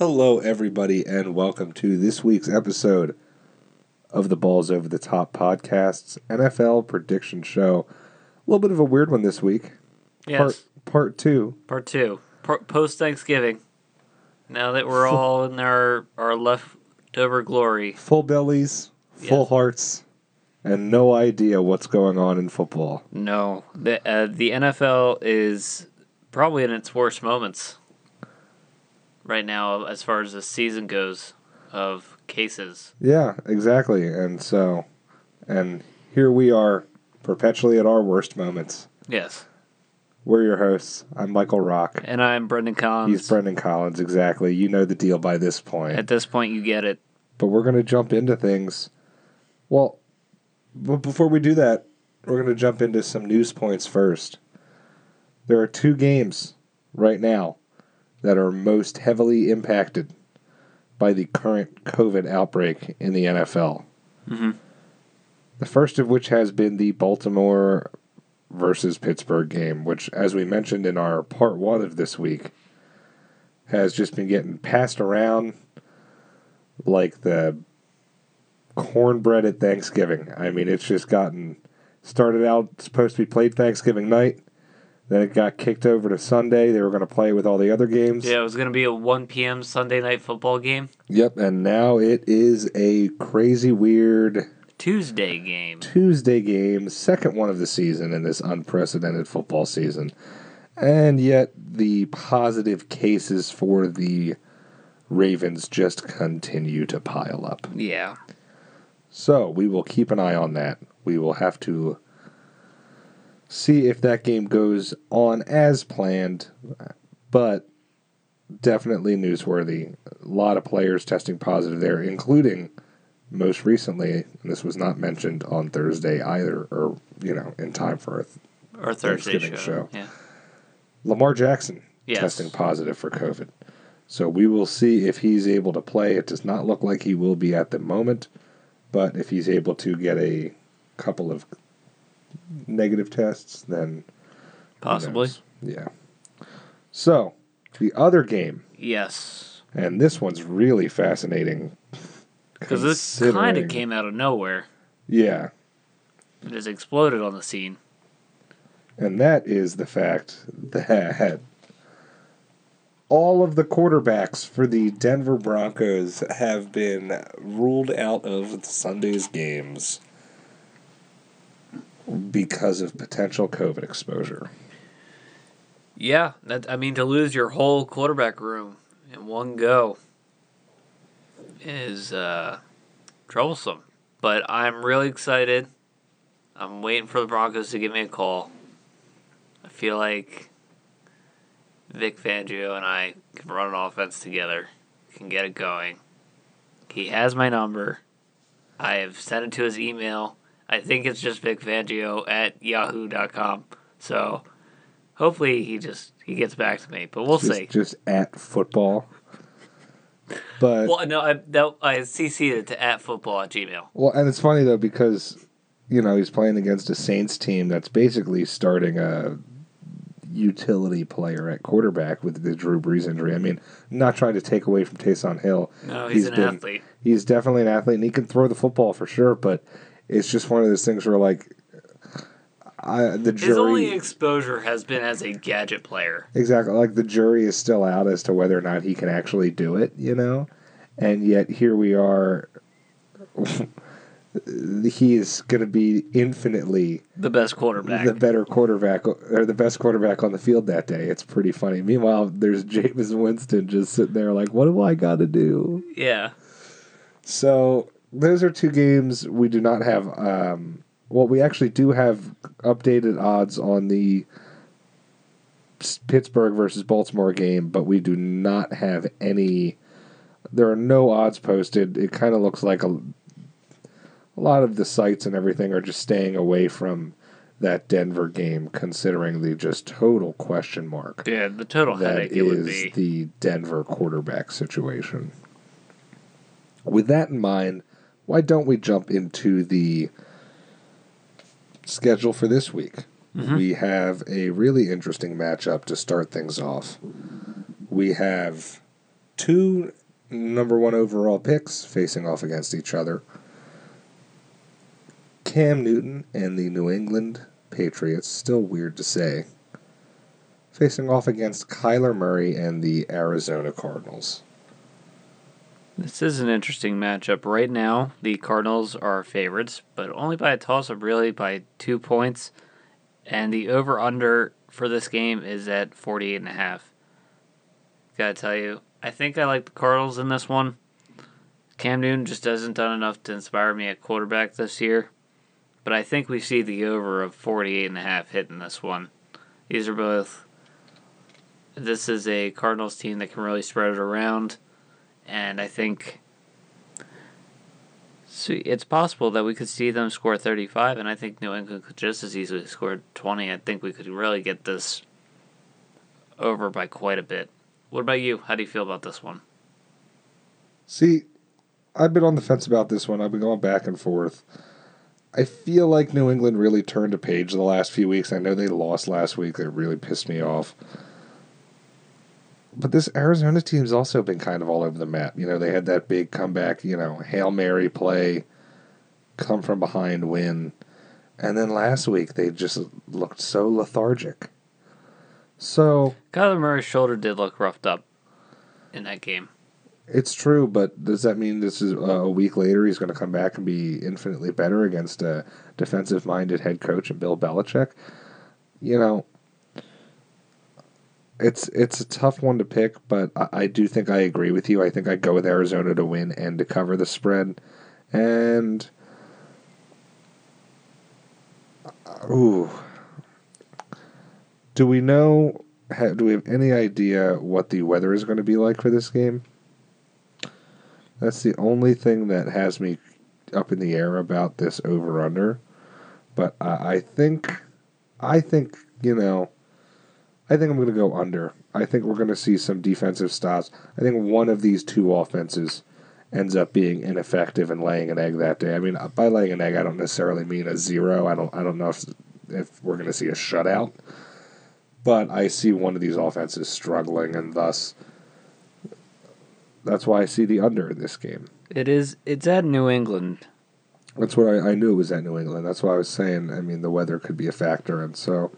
Hello, everybody, and welcome to this week's episode of the Balls Over the Top podcasts NFL prediction show. A little bit of a weird one this week. Yes. Part part two. Part two. Post Thanksgiving. Now that we're all in our, our leftover glory. Full bellies, full Yes. hearts, and no idea what's going on in football. No. The, uh, the NFL is probably in its worst moments right now as far as the season goes of cases. Yeah, exactly. And so, and here we are, perpetually at our worst moments. Yes. We're your hosts. I'm Michael Rock. And I'm Brendan Collins. He's Brendan Collins, exactly. You know the deal by this point. At this point, you get it. but we're going to jump into things. Well, but before we do that, we're going to jump into some news points first. There are two games right now that are most heavily impacted by the current COVID outbreak in the NFL. Mhm. The first of which has been the Baltimore versus Pittsburgh game, which, as we mentioned in our part one of this week, has just been getting passed around like the cornbread at Thanksgiving. I mean, it's just gotten started out supposed to be played Thanksgiving night. Then it got kicked over to Sunday. They were going to play with all the other games. Yeah, it was going to be a 1 p.m. Sunday night football game. Yep, and now it is a crazy weird Tuesday game. Tuesday game, second one of the season in this unprecedented football season. And yet the positive cases for the Ravens just continue to pile up. Yeah. So we will keep an eye on that. We will have to see if that game goes on as planned, but definitely newsworthy. A lot of players testing positive there, including most recently, and this was not mentioned on Thursday either, or you know, in time for a th- Our Thursday show. show. Yeah. Lamar Jackson Yes. testing positive for COVID. So we will see if he's able to play. It does not look like he will be at the moment, but if he's able to get a couple of negative tests, then Possibly. Yeah. So the other game, Yes. and this one's really fascinating Because this kind of came out of nowhere. Yeah, It just exploded on the scene. and that is the fact that all of the quarterbacks for the Denver Broncos have been ruled out of Sunday's games because of potential COVID exposure. Yeah, that I mean to lose your whole quarterback room in one go is uh, troublesome. But I'm really excited. I'm waiting for the Broncos to give me a call. I feel like Vic Fangio and I can run an offense together, can get it going. He has my number. I have sent it to his email. I think it's just Vic Fangio at yahoo.com. So hopefully he just he gets back to me, but we'll just, see. just at football. But Well, no, I that, I CC'd it to at football at Gmail. Well, and it's funny though because you know he's playing against a Saints team that's basically starting a utility player at quarterback with the Drew Brees injury. I mean, not trying to take away from Taysom Hill. No, he's, an been- athlete. He's definitely an athlete and he can throw the football for sure. But it's just one of those things where like, I the jury. His only exposure has been as a gadget player. exactly like the jury is still out as to whether or not he can actually do it. You know, and yet here we are. he is going to be infinitely The best quarterback. the better quarterback or the best quarterback on the field that day. It's pretty funny. Meanwhile, there's Jameis Winston just sitting there like, what do I got to do? yeah. So those are two games we do not have. Um, well, we actually do have updated odds on the Pittsburgh versus Baltimore game, but we do not have any. There are no odds posted. It kind of looks like a, a lot of the sites and everything are just staying away from that Denver game, considering the just total question mark Yeah, the total that headache it would be. the Denver quarterback situation. With that in mind, why don't we jump into the schedule for this week? Mm-hmm. We have a really interesting matchup to start things off. We have two number one overall picks facing off against each other. Cam Newton and the New England Patriots, still weird to say, facing off against Kyler Murray and the Arizona Cardinals. This is an interesting matchup. Right now, the Cardinals are favorites, but only by a toss up, really, by two points. And the over under for this game is at 48.5. Gotta tell you, I think I like the Cardinals in this one. Cam Newton just hasn't done enough to inspire me at quarterback this year. But I think we see the over of 48.5 hitting this one. These are both. This is a Cardinals team that can really spread it around and I think so it's possible that we could see them score 35, and I think New England could just as easily score 20. I think we could really get this over by quite a bit. What about you? How do you feel about this one? See, I've been on the fence about this one. I've been going back and forth. I feel like New England really turned a page the last few weeks. I know they lost last week. It really pissed me off but this Arizona team's also been kind of all over the map. You know, they had that big comeback, you know, Hail Mary play, come from behind win. And then last week they just looked so lethargic. So Kyler Murray's shoulder did look roughed up in that game. It's true, but does that mean this is uh, a week later he's going to come back and be infinitely better against a defensive-minded head coach and Bill Belichick? You know, it's it's a tough one to pick, but I, I do think I agree with you. I think I go with Arizona to win and to cover the spread, and uh, ooh, do we know? do we have any idea what the weather is going to be like for this game? That's the only thing that has me up in the air about this over under. But I, I think, I think you know I think I'm going to go under. I think we're going to see some defensive stops. I think one of these two offenses ends up being ineffective and laying an egg that day. I mean, by laying an egg, I don't necessarily mean a zero. I don't. I don't know if if we're going to see a shutout, but I see one of these offenses struggling, and thus that's why I see the under in this game. It is. It's at New England. That's what I, I knew it was at New England. That's why I was saying. I mean, the weather could be a factor, and so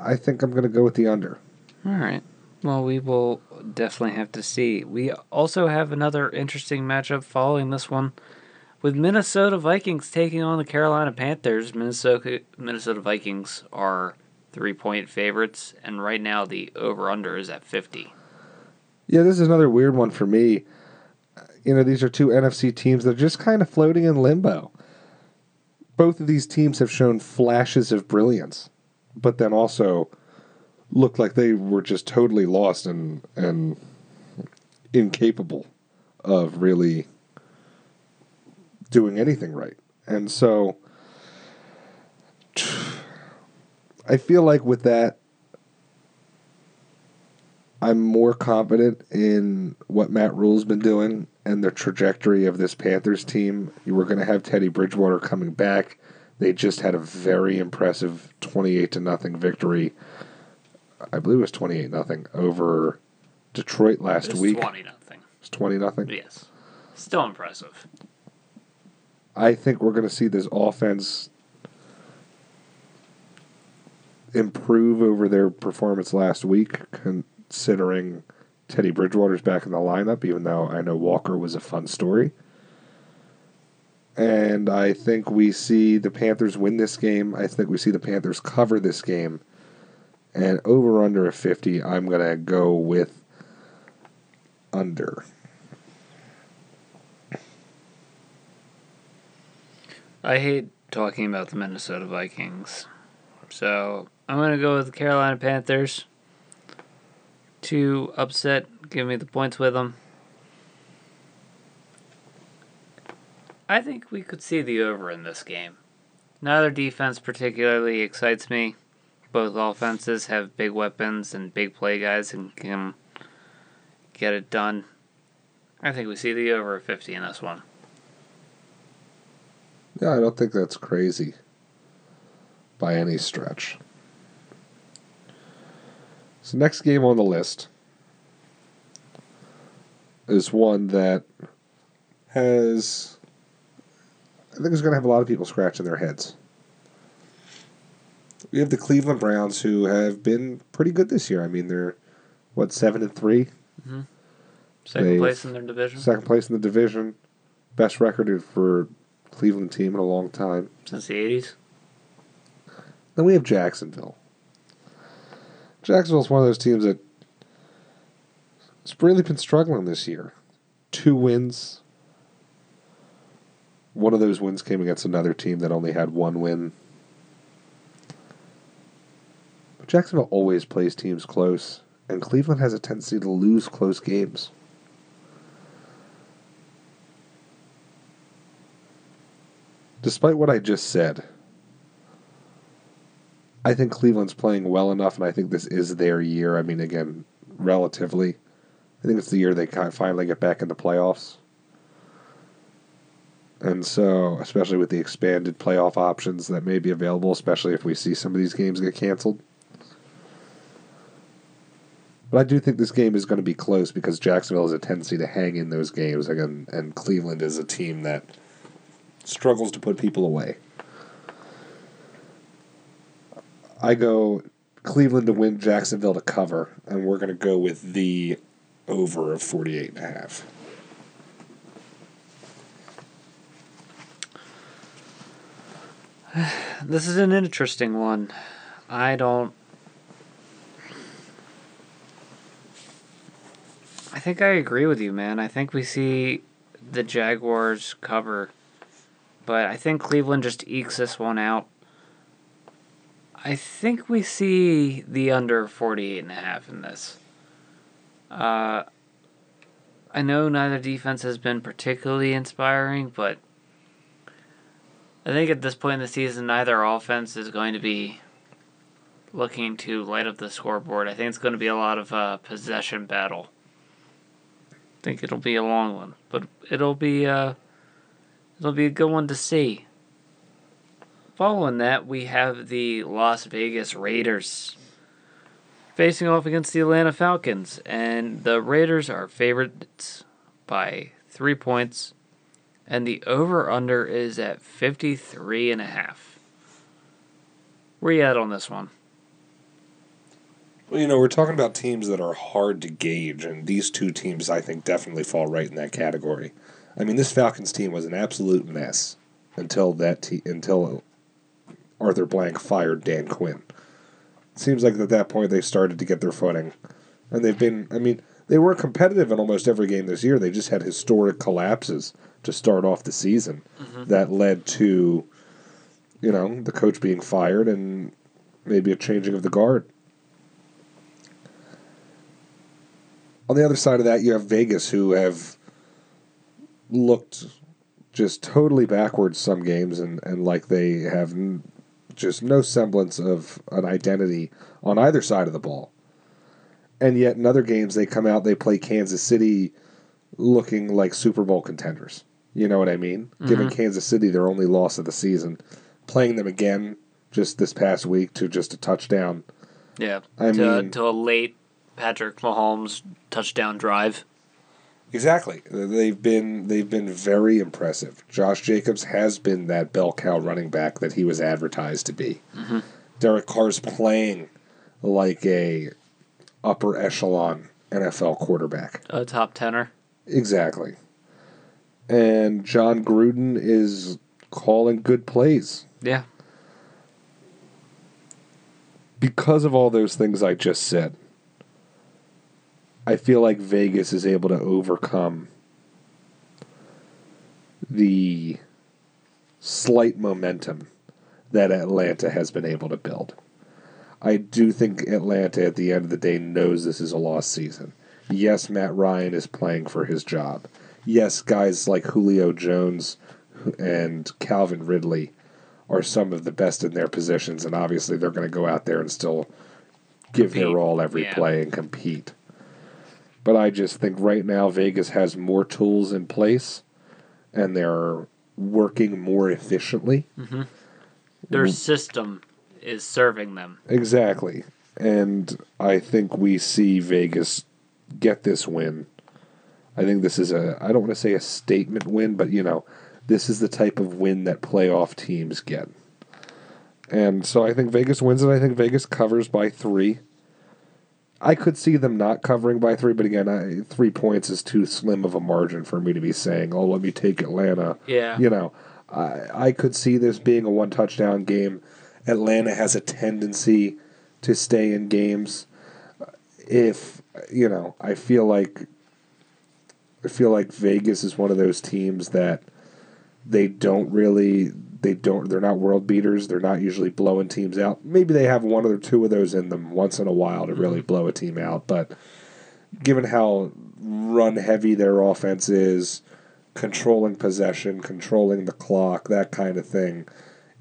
I think I'm going to go with the under. All right. Well, we will definitely have to see. We also have another interesting matchup following this one with Minnesota Vikings taking on the Carolina Panthers. Minnesota Minnesota Vikings are three point favorites, and right now the over under is at 50. Yeah, this is another weird one for me. You know, these are two NFC teams that are just kind of floating in limbo. Both of these teams have shown flashes of brilliance but then also looked like they were just totally lost and and incapable of really doing anything right. And so I feel like with that I'm more confident in what Matt Rhule's been doing and the trajectory of this Panthers team. You were going to have Teddy Bridgewater coming back. They just had a very impressive 28 to nothing victory. I believe it was 28 nothing over Detroit last week. 20 nothing. It's 20 nothing. Yes. Still impressive. I think we're going to see this offense improve over their performance last week, considering Teddy Bridgewater's back in the lineup, even though I know Walker was a fun story and I think we see the Panthers win this game. I think we see the Panthers cover this game. And over under a 50, I'm going to go with under. I hate talking about the Minnesota Vikings. So I'm going to go with the Carolina Panthers to upset, give me the points with them. I think we could see the over in this game. Neither defense particularly excites me. Both offenses have big weapons and big play guys and can get it done. I think we see the over at 50 in this one. Yeah, I don't think that's crazy by any stretch. So, next game on the list is one that has, I think, it's going to have a lot of people scratching their heads. We have the Cleveland Browns, who have been pretty good this year. I mean, they're what seven and 3 mm-hmm. Second They've- place in their division second place in the division, best record for Cleveland team in a long time. since the eighties. Then we have Jacksonville. Jacksonville's one of those teams that has really been struggling this year. Two wins. One of those wins came against another team that only had one win. But Jacksonville always plays teams close, and Cleveland has a tendency to lose close games. Despite what I just said, I think Cleveland's playing well enough, and I think this is their year. I mean, again, relatively, I think it's the year they finally get back in the playoffs. And so, especially with the expanded playoff options that may be available, especially if we see some of these games get canceled. But I do think this game is going to be close because Jacksonville has a tendency to hang in those games, again, and Cleveland is a team that struggles to put people away. I go Cleveland to win, Jacksonville to cover, and we're going to go with the over of 48 and a half. This is an interesting one. I don't. I think I agree with you, man. I think we see the Jaguars cover, but I think Cleveland just ekes this one out. I think we see the under 48 and a half in this. Uh, I know neither defense has been particularly inspiring, but I think at this point in the season, neither offense is going to be looking to light up the scoreboard. I think it's going to be a lot of uh, possession battle. I think it'll be a long one, but it'll be uh, it'll be a good one to see. Following that, we have the Las Vegas Raiders facing off against the Atlanta Falcons, and the Raiders are favorites by three points and the over under is at 53 and a half. Where you at on this one? Well, you know, we're talking about teams that are hard to gauge, and these two teams, I think, definitely fall right in that category. I mean, this Falcons team was an absolute mess until that te- until Arthur Blank fired Dan Quinn. It seems like at that point they started to get their footing, and they've been. I mean, they were competitive in almost every game this year. They just had historic collapses to start off the season mm-hmm. that led to, you know, the coach being fired and maybe a changing of the guard. On the other side of that, you have Vegas, who have looked just totally backwards some games, and, and like they have n- just no semblance of an identity on either side of the ball. And yet, in other games, they come out, they play Kansas City looking like Super Bowl contenders. You know what I mean? Giving mm-hmm. Kansas City their only loss of the season, playing them again just this past week to just a touchdown. Yeah, I to, mean- to a late Patrick Mahomes touchdown drive. Exactly. They've been they've been very impressive. Josh Jacobs has been that bell cow running back that he was advertised to be. Mm-hmm. Derek Carr's playing like a upper echelon NFL quarterback. A top tenor. Exactly. And Jon Gruden is calling good plays. Yeah, Because of all those things I just said, I feel like Vegas is able to overcome the slight momentum that Atlanta has been able to build. I do think Atlanta at the end of the day knows this is a lost season. Yes, Matt Ryan is playing for his job. Yes, guys like Julio Jones and Calvin Ridley are some of the best in their positions, and obviously they're going to go out there and still give Compete, their all every yeah. play and compete. But I just think right now Vegas has more tools in place, and they're working more efficiently. their Mm. system is serving them. Exactly, and I think this win. I think this is a I don't want to say a statement win, but you know, this is the type of win that playoff teams get. And so I think Vegas wins it. I think Vegas covers by three. I could see them not covering by three, but again, I, three points is too slim of a margin for me to be saying, "Oh, let me take Atlanta." Yeah. You know, I I could see this being a one touchdown game. Atlanta has a tendency to stay in games. If you know, I feel like I feel like Vegas is one of those teams that they don't really they don't they're not world beaters. They're not usually blowing teams out. Maybe they have one or two of those in them once in a while to really mm-hmm. blow a team out, but given how run heavy their offense is, controlling possession, controlling the clock, that kind of thing,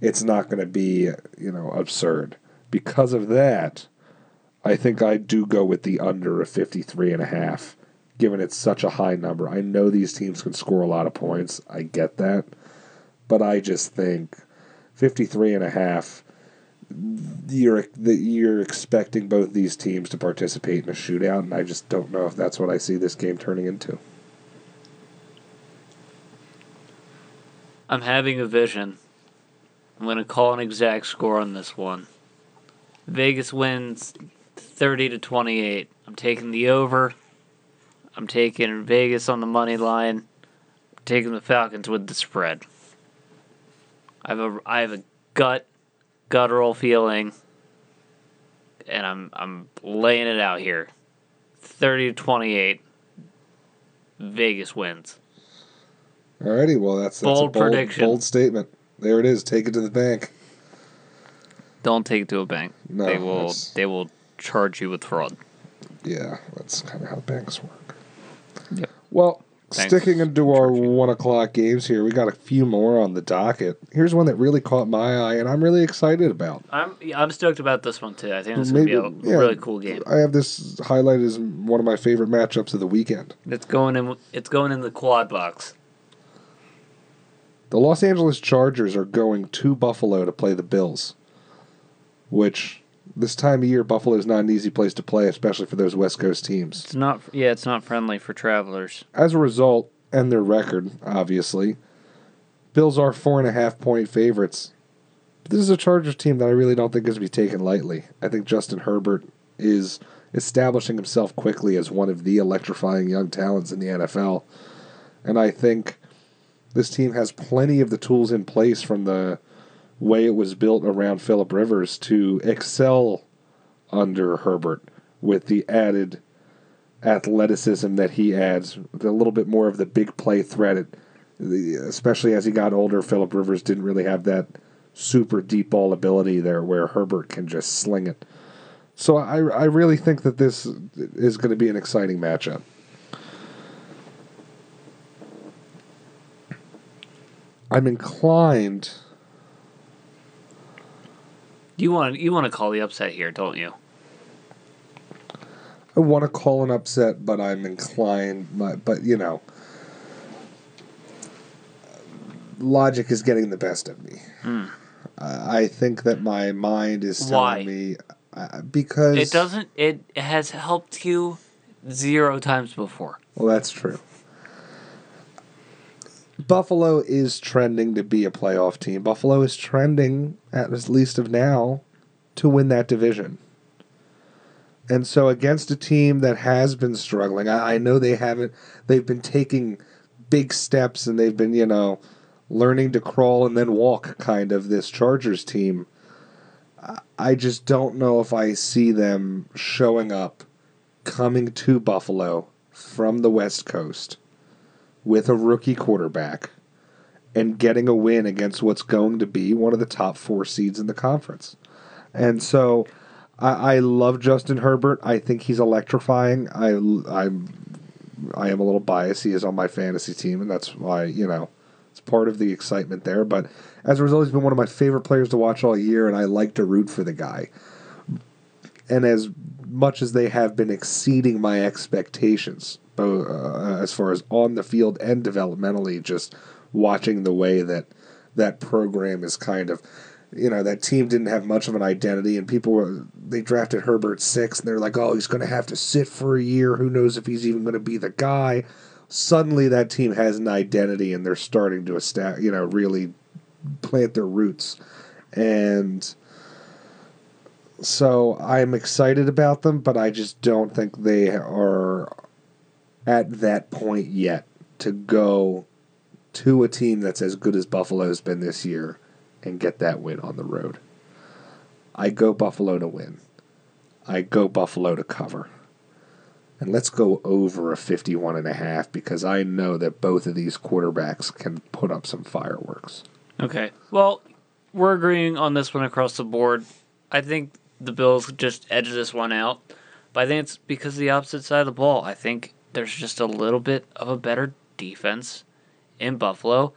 it's not going to be, you know, absurd. Because of that, I think I do go with the under of 53 and a half given it's such a high number. I know these teams can score a lot of points. I get that. But I just think 53 and a half you're you're expecting both these teams to participate in a shootout and I just don't know if that's what I see this game turning into. I'm having a vision. I'm going to call an exact score on this one. Vegas wins 30 to 28. I'm taking the over. I'm taking Vegas on the money line. I'm taking the Falcons with the spread. I have a I have a gut guttural feeling and I'm I'm laying it out here. 30 to 28. Vegas wins. Alrighty, well that's, that's Bold a bold prediction. bold statement. There it is. Take it to the bank. Don't take it to a bank. No, they will they will charge you with fraud. Yeah, that's kind of how banks work. Yep. Well, Thanks. sticking into our one o'clock games here, we got a few more on the docket. Here's one that really caught my eye, and I'm really excited about. I'm yeah, I'm stoked about this one too. I think it's gonna be a yeah. really cool game. I have this highlighted as one of my favorite matchups of the weekend. It's going in. It's going in the quad box. The Los Angeles Chargers are going to Buffalo to play the Bills, which this time of year, Buffalo is not an easy place to play, especially for those West Coast teams. It's not. Yeah, it's not friendly for travelers. As a result, and their record, obviously, Bills are four and a half point favorites. But this is a Chargers team that I really don't think is to be taken lightly. I think Justin Herbert is establishing himself quickly as one of the electrifying young talents in the NFL. And I think this team has plenty of the tools in place from the way it was built around Philip Rivers to excel under Herbert with the added athleticism that he adds, a little bit more of the big play threat. Especially as he got older, Philip Rivers didn't really have that super deep ball ability there, where Herbert can just sling it. So I I really think that this is going to be an exciting matchup. I'm inclined. You want you want to call the upset here, don't you? I want to call an upset, but I'm inclined. My, but you know, logic is getting the best of me. I I think that my mind is telling Why? me uh, because It doesn't. It has helped you zero times before. Well, that's true. Buffalo is trending to be a playoff team. Buffalo is trending, at least of now, to win that division. And so, against a team that has been struggling, I, I know they haven't, they've been taking big steps and they've been, you know, learning to crawl and then walk, kind of, this Chargers team. I- I just don't know if I see them showing up coming to Buffalo from the West Coast with a rookie quarterback and getting a win against what's going to be one of the top four seeds in the conference. And so I, I love Justin Herbert. I think he's electrifying. I, I'm, I am a little biased. He is on my fantasy team, and that's why, you know, it's part of the excitement there. But as a result, he's been one of my favorite players to watch all year, and I like to root for the guy and as much as they have been exceeding my expectations, both uh, as far as on the field and developmentally, just watching the way that that program is kind of, you know, that team didn't have much of an identity, and people were they drafted Herbert six, and they're like, oh, he's going to have to sit for a year. Who knows if he's even going to be the guy? suddenly that team has an identity and they're starting to establish, you know, really plant their roots. And so I'm excited about them, but I just don't think they are at that point yet to go to a team that's as good as Buffalo's been this year and get that win on the road. I go Buffalo to win. I go Buffalo to cover. And let's go over a 51 and a half because I know that both of these quarterbacks can put up some fireworks. Okay. Well, we're agreeing on this one across the board. I think the Bills just edge this one out. But I think it's because of the opposite side of the ball. I think there's just a little bit of a better defense in Buffalo,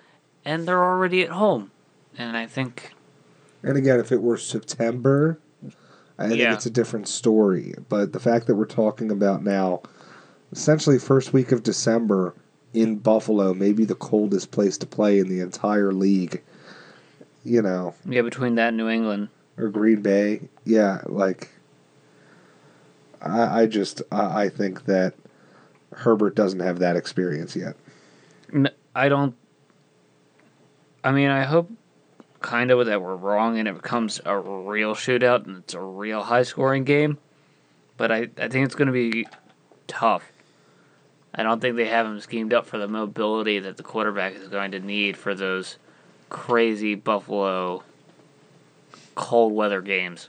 and they're already at home. And I think. And again, if it were September, I think Yeah. it's a different story. But the fact that we're talking about now, essentially first week of December in Buffalo, maybe the coldest place to play in the entire league. You know, Yeah, between that and New England. or Green Bay. Yeah, like I, I just I, I think that Herbert doesn't have that experience yet. I don't. I mean, I hope kind of that we're wrong and it becomes a real shootout and it's a real high scoring game. But I, I think it's going to be tough. I don't think they have him schemed up for the mobility that the quarterback is going to need for those crazy Buffalo cold weather games.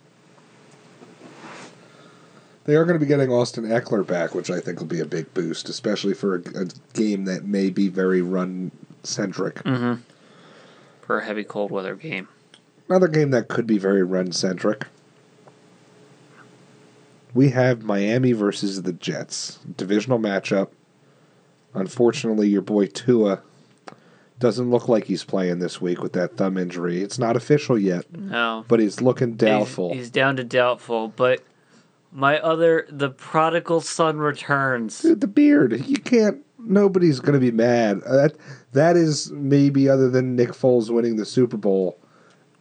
They are going to be getting Austin Ekeler back, which I think will be a big boost, especially for a, a game that may be very run centric. Mm-hmm. For a heavy cold weather game. Another game that could be very run centric. We have Miami versus the Jets, divisional matchup. Unfortunately, your boy Tua doesn't look like he's playing this week with that thumb injury. It's not official yet, No. but he's looking He's- doubtful. He's, down to doubtful, but my other the prodigal son returns. Dude, the beard. You can't. Nobody's going to be mad. Uh, That that is maybe other than Nick Foles winning the Super Bowl.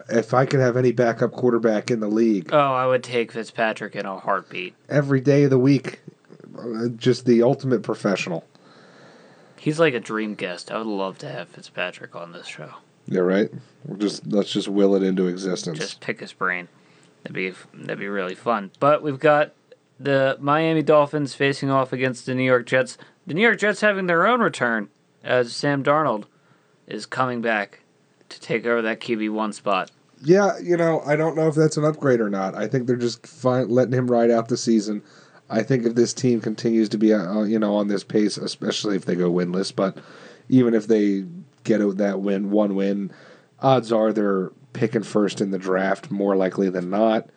If I could have any backup quarterback in the league Oh, I would take Fitzpatrick in a heartbeat. every day of the week, uh, just the ultimate professional. He's like a dream guest. I would love to have Fitzpatrick on this show. Yeah, right. We'll just let's just will it into existence. Just pick his brain. That'd be that'd be really fun. But we've got the Miami Dolphins facing off against the New York Jets. The New York Jets having their own return as Sam Darnold is coming back to take over that QB one spot. Yeah, you know, I don't know if that's an upgrade or not. I think they're just fine, letting him ride out the season. I think if this team continues to be, uh, you know, on this pace, especially if they go winless, but even if they get that win, one win, odds are they're picking first in the draft more likely than not.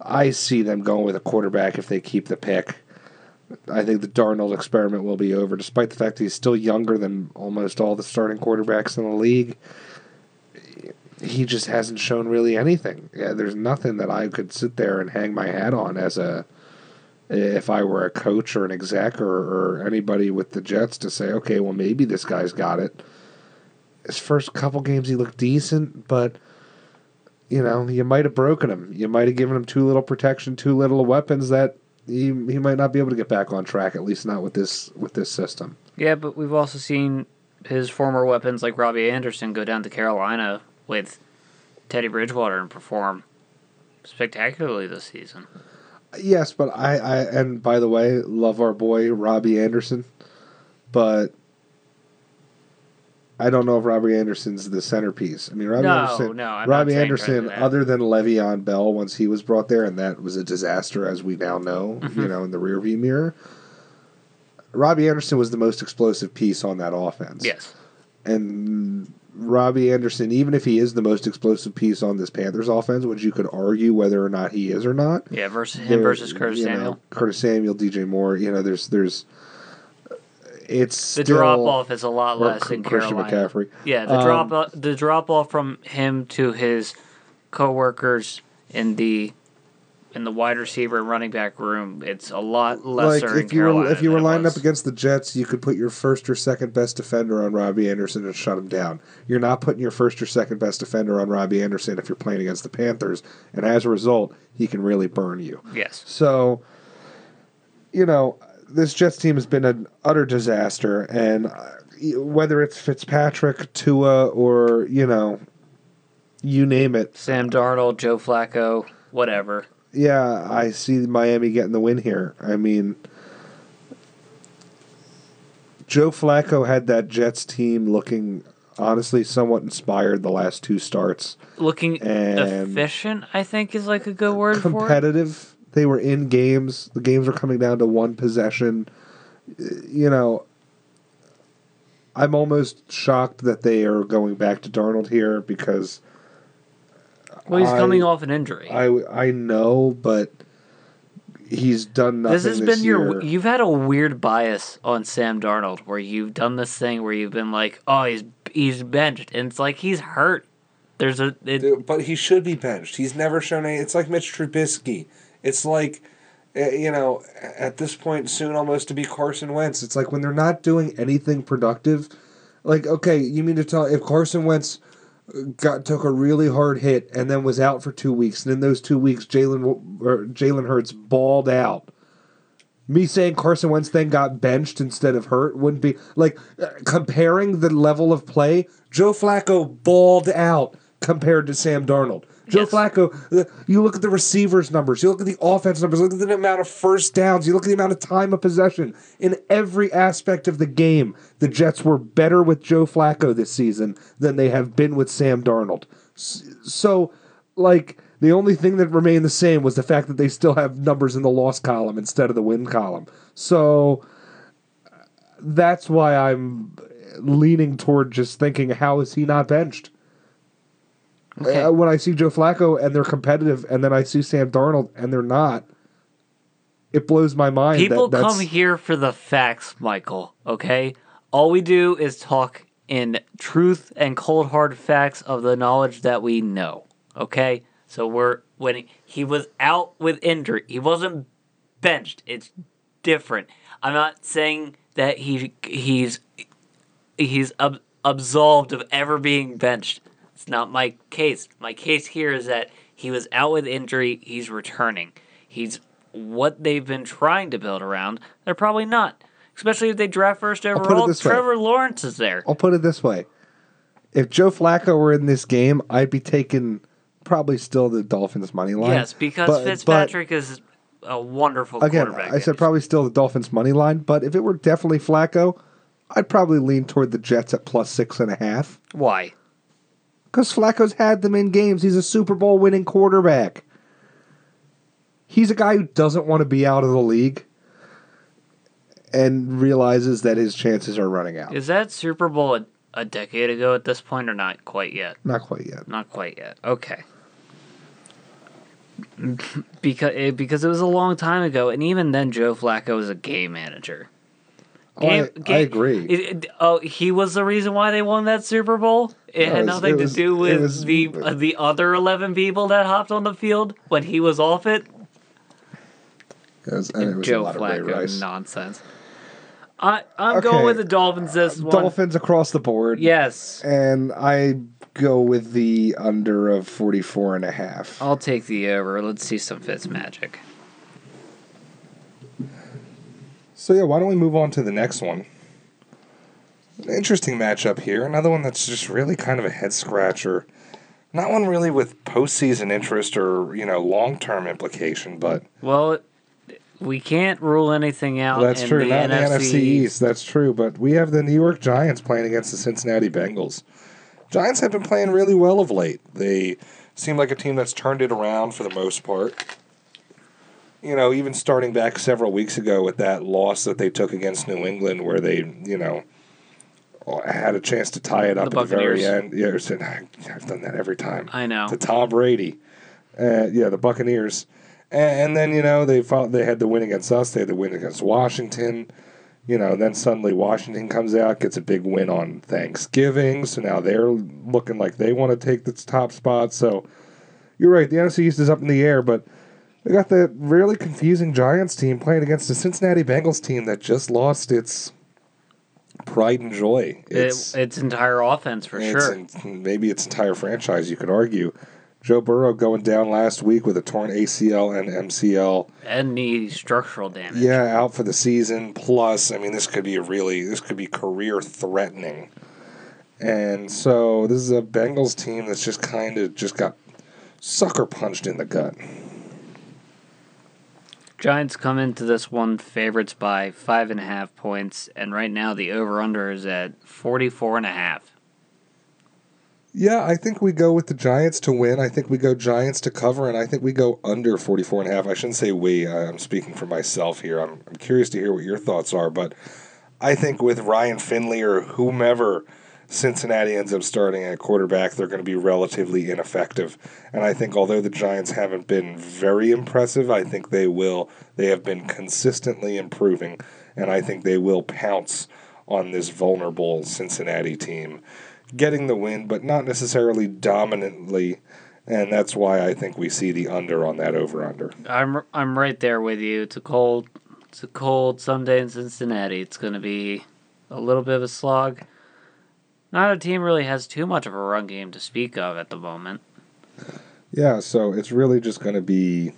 I see them going with a quarterback if they keep the pick. I think the Darnold experiment will be over, despite the fact that he's still younger than almost all the starting quarterbacks in the league he just hasn't shown really anything. Yeah, there's nothing that I could sit there and hang my hat on as a if I were a coach or an exec or, or anybody with the Jets to say, okay, well maybe this guy's got it. His first couple games he looked decent, but you know you might have broken him. You might have given him too little protection, too little weapons that he he might not be able to get back on track. At least not with this with this system. Yeah, but we've also seen his former weapons like Robbie Anderson go down to Carolina with Teddy Bridgewater and perform spectacularly this season. Yes, but I, I and by the way, love our boy Robbie Anderson, but I don't know if Robbie Anderson's the centerpiece. I mean, Robbie No, Anderson, no, I'm Robbie Anderson, other than Le'Veon Bell, once he was brought there, and that was a disaster, as we now know, Mm-hmm. you know, in the rearview mirror. Robbie Anderson was the most explosive piece on that offense. Yes. And Robbie Anderson, even if he is the most explosive piece on this Panthers offense, which you could argue whether or not he is or not, Yeah, versus him versus Curtis you know, Samuel. Curtis Samuel, DJ Moore. You know, there's there's it's The drop off is a lot less in Christian Carolina. McCaffrey. Yeah, the Um, drop off, the drop off from him to his coworkers in the in the wide receiver and running back room, it's a lot Like lesser in if you were if you were lining up against the Jets, you could put your first or second best defender on Robbie Anderson and shut him down. You're not putting your first or second best defender on Robbie Anderson if you're playing against the Panthers, and as a result, he can really burn you. Yes. So, you know, this Jets team has been an utter disaster, and uh, whether it's Fitzpatrick, Tua, or you know, you name it, Sam Darnold, Joe Flacco, whatever. yeah, I see Miami getting the win here. I mean, Joe Flacco had that Jets team looking honestly somewhat inspired the last two starts. Looking And- efficient, I think is like a good word for it. Competitive. They were in games. The games were coming down to one possession. You know, I'm almost shocked that they are going back to Darnold here because Well, he's I- coming off an injury. I I know, but he's done nothing. this has been your. You've had a weird bias on Sam Darnold, where you've done this thing where you've been like, "Oh, he's he's benched," and it's like he's hurt. There's a it, but he should be benched. He's never shown any. It's like Mitch Trubisky. It's like, uh, you know, at this point, soon almost to be Carson Wentz. It's like when they're not doing anything productive. Like, okay, you mean to tell if Carson Wentz got took a really hard hit and then was out for two weeks, and in those two weeks, Jalen Jalen Hurts balled out. Me saying Carson Wentz then got benched instead of hurt wouldn't be like uh, comparing the level of play. Joe Flacco balled out compared to Sam Darnold. Joe Yes. Flacco, uh, you look at the receivers numbers, you look at the offense numbers, look at the amount of first downs, you look at the amount of time of possession. In every aspect of the game, the Jets were better with Joe Flacco this season than they have been with Sam Darnold. So, like, the only thing that remained the same was the fact that they still have numbers in the loss column instead of the win column. So, that's why I'm leaning toward just thinking, how is he not benched? Okay. Uh, when I see Joe Flacco and they're competitive, and then I see Sam Darnold and they're not, it blows my mind. people that come here for the facts, Michael. Okay, all we do is talk in truth and cold hard facts of the knowledge that we know. Okay, so we're when he, he was out with injury, he wasn't benched. It's different. I'm not saying that he he's he's ab- absolved of ever being benched. It's not my case. My case here is that he was out with injury. He's returning. He's what they've been trying to build around. They're probably not, especially if they draft first overall. this way. Trevor Lawrence is there. I'll put it this way: if Joe Flacco were in this game, I'd be taking probably still the Dolphins money line. Yes, because But- Fitzpatrick is a wonderful again, quarterback. I said probably still the Dolphins money line. But if it were definitely Flacco, I'd probably lean toward the Jets at plus six and a half. Why? Because Flacco's had them in games. He's a Super Bowl winning quarterback. He's a guy who doesn't want to be out of the league and realizes that his chances are running out. Is that Super Bowl a, a decade ago at this point, or not quite yet? Not quite yet. Not quite yet. Okay. because eh, it, because it was a long time ago, and even then, Joe Flacco was a game manager. Oh, I, I agree. It- it- oh, he was the reason why they won that Super Bowl. It No, had nothing it was- to do with was- the uh, the other eleven people that hopped on the field when he was off it. It was, and it was Joe a lot of Ray Flacco Rice. nonsense. I I'm Okay. going with the Dolphins this one. Dolphins across the board. Yes, And I go with the under of 44 and a half. I'll take the over. Let's see some Fitz magic. So yeah, why don't we move on to the next one? An interesting matchup here. Another one that's just really kind of a head scratcher. Not one really with postseason interest or you know long term implication, but Well, we can't rule anything out. that's in true. The Not in the NFC, NFC East. That's true. But we have the New York Giants playing against the Cincinnati Bengals. Giants have been playing really well of late. They seem like a team that's turned it around for the most part. You know, even starting back several weeks ago with that loss that they took against New England, where they, you know, had a chance to tie it up The at the very end. Yeah, and I- I've done that every time I know. to Tom Brady. Uh, yeah, the Buccaneers. And, and then, you know, they fought, they had the win against us. They had the win against Washington. You know, then suddenly Washington comes out, gets a big win on Thanksgiving. So now they're looking like they want to take the top spot. So you're right. The NFC East is up in the air, but we got the really confusing Giants team playing against the Cincinnati Bengals team that just lost its pride and joy. It, It's, its entire offense for it's sure. in- maybe its entire franchise, you could argue. Joe Burrow going down last week with a torn ACL and MCL. And knee structural damage. Yeah, out for the season. Plus, I mean, this could be a really this could be career threatening. And so this is a Bengals team that's just kind of just got sucker punched in the gut. Giants come into this one favorites by five and a half points, and right now the over under is at forty four and a half. Yeah, I think we go with the Giants to win. I think we go Giants to cover, and I think we go under 44 and a half. I shouldn't say we. I'm speaking for myself here. I'm, I'm curious to hear what your thoughts are, but I think with Ryan Finley or whomever Cincinnati ends up starting at quarterback, they're going to be relatively ineffective. And I think although the Giants haven't been very impressive, I think they will. They have been consistently improving, and I think they will pounce on this vulnerable Cincinnati team, getting the win, but not necessarily dominantly. And that's why I think we see the under on that over under. I'm I'm right there with you. It's a cold it's a cold Sunday in Cincinnati. It's going to be a little bit of a slog. Not a team really has too much of a run game to speak of at the moment. Yeah, so it's really just going to be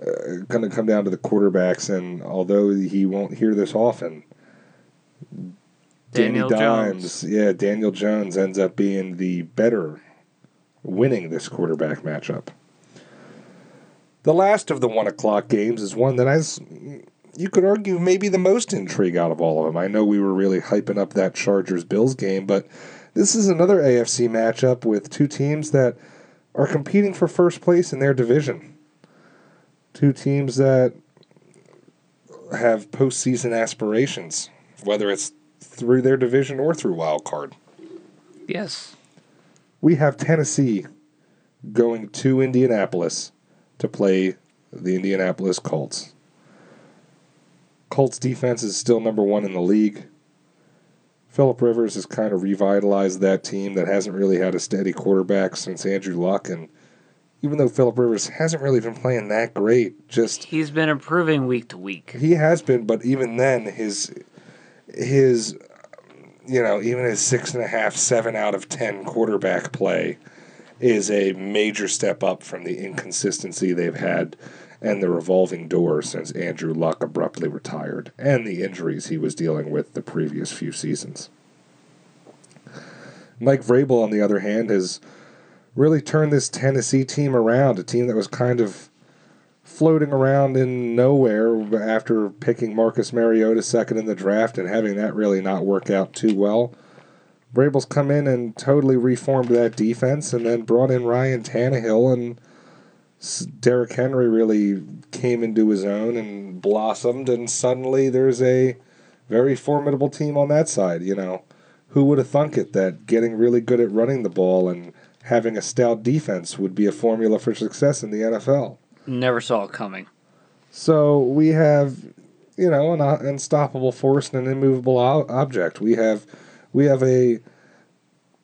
uh, going to come down to the quarterbacks, and although he won't hear this often, Daniel Danny Dimes, Jones. yeah, Daniel Jones ends up being the better, winning this quarterback matchup. The last of the one o'clock games is one that has, you could argue, maybe the most intrigue out of all of them. I know we were really hyping up that Chargers Bills game, but this is another AFC matchup with two teams that are competing for first place in their division. Two teams that have postseason aspirations, whether it's through their division or through wild card. Yes. We have Tennessee going to Indianapolis to play the Indianapolis Colts. Colts defense is still number one in the league. Philip Rivers has kind of revitalized that team that hasn't really had a steady quarterback since Andrew Luck. And even though Philip Rivers hasn't really been playing that great, just He's been improving week to week. he has been, but even then, his his you know even his six and a half, seven out of ten quarterback play is a major step up from the inconsistency they've had and the revolving door since Andrew Luck abruptly retired and the injuries he was dealing with the previous few seasons. Mike Vrabel, on the other hand, has really turned this Tennessee team around, a team that was kind of floating around in nowhere after picking Marcus Mariota second in the draft and having that really not work out too well. Vrabel's come in and totally reformed that defense and then brought in Ryan Tannehill and Derrick Henry really came into his own and blossomed and suddenly there's a very formidable team on that side, you know. Who would have thunk it that getting really good at running the ball and having a stout defense would be a formula for success in the NFL? Never saw it coming. So we have, you know, an unstoppable force and an immovable object. We have, we have a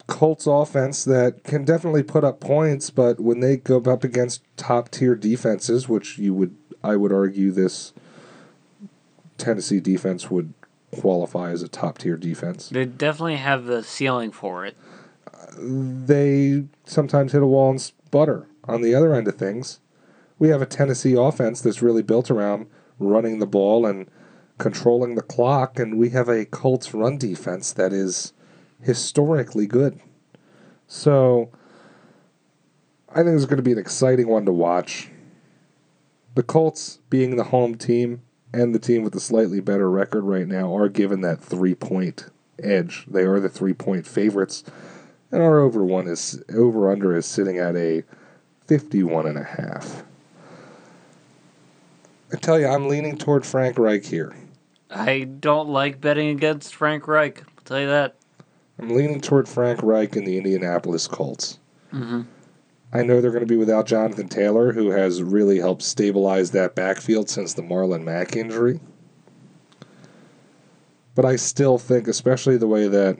Colts offense that can definitely put up points, but when they go up against top tier defenses, which you would, I would argue, this Tennessee defense would qualify as a top tier defense. They definitely have the ceiling for it. They sometimes hit a wall and sputter. On the other end of things, we have a Tennessee offense that's really built around running the ball and controlling the clock, and we have a Colts run defense that is historically good. So I think it's going to be an exciting one to watch. The Colts, being the home team and the team with the slightly better record right now, are given that three point edge. They are the three point favorites. And our over one is over under is sitting at a 51 and a half. I tell you, I'm leaning toward Frank Reich here. I don't like betting against Frank Reich. I'll tell you that. I'm leaning toward Frank Reich and the Indianapolis Colts. Mm-hmm. I know they're going to be without Jonathan Taylor, who has really helped stabilize that backfield since the Marlon Mack injury. But I still think, especially the way that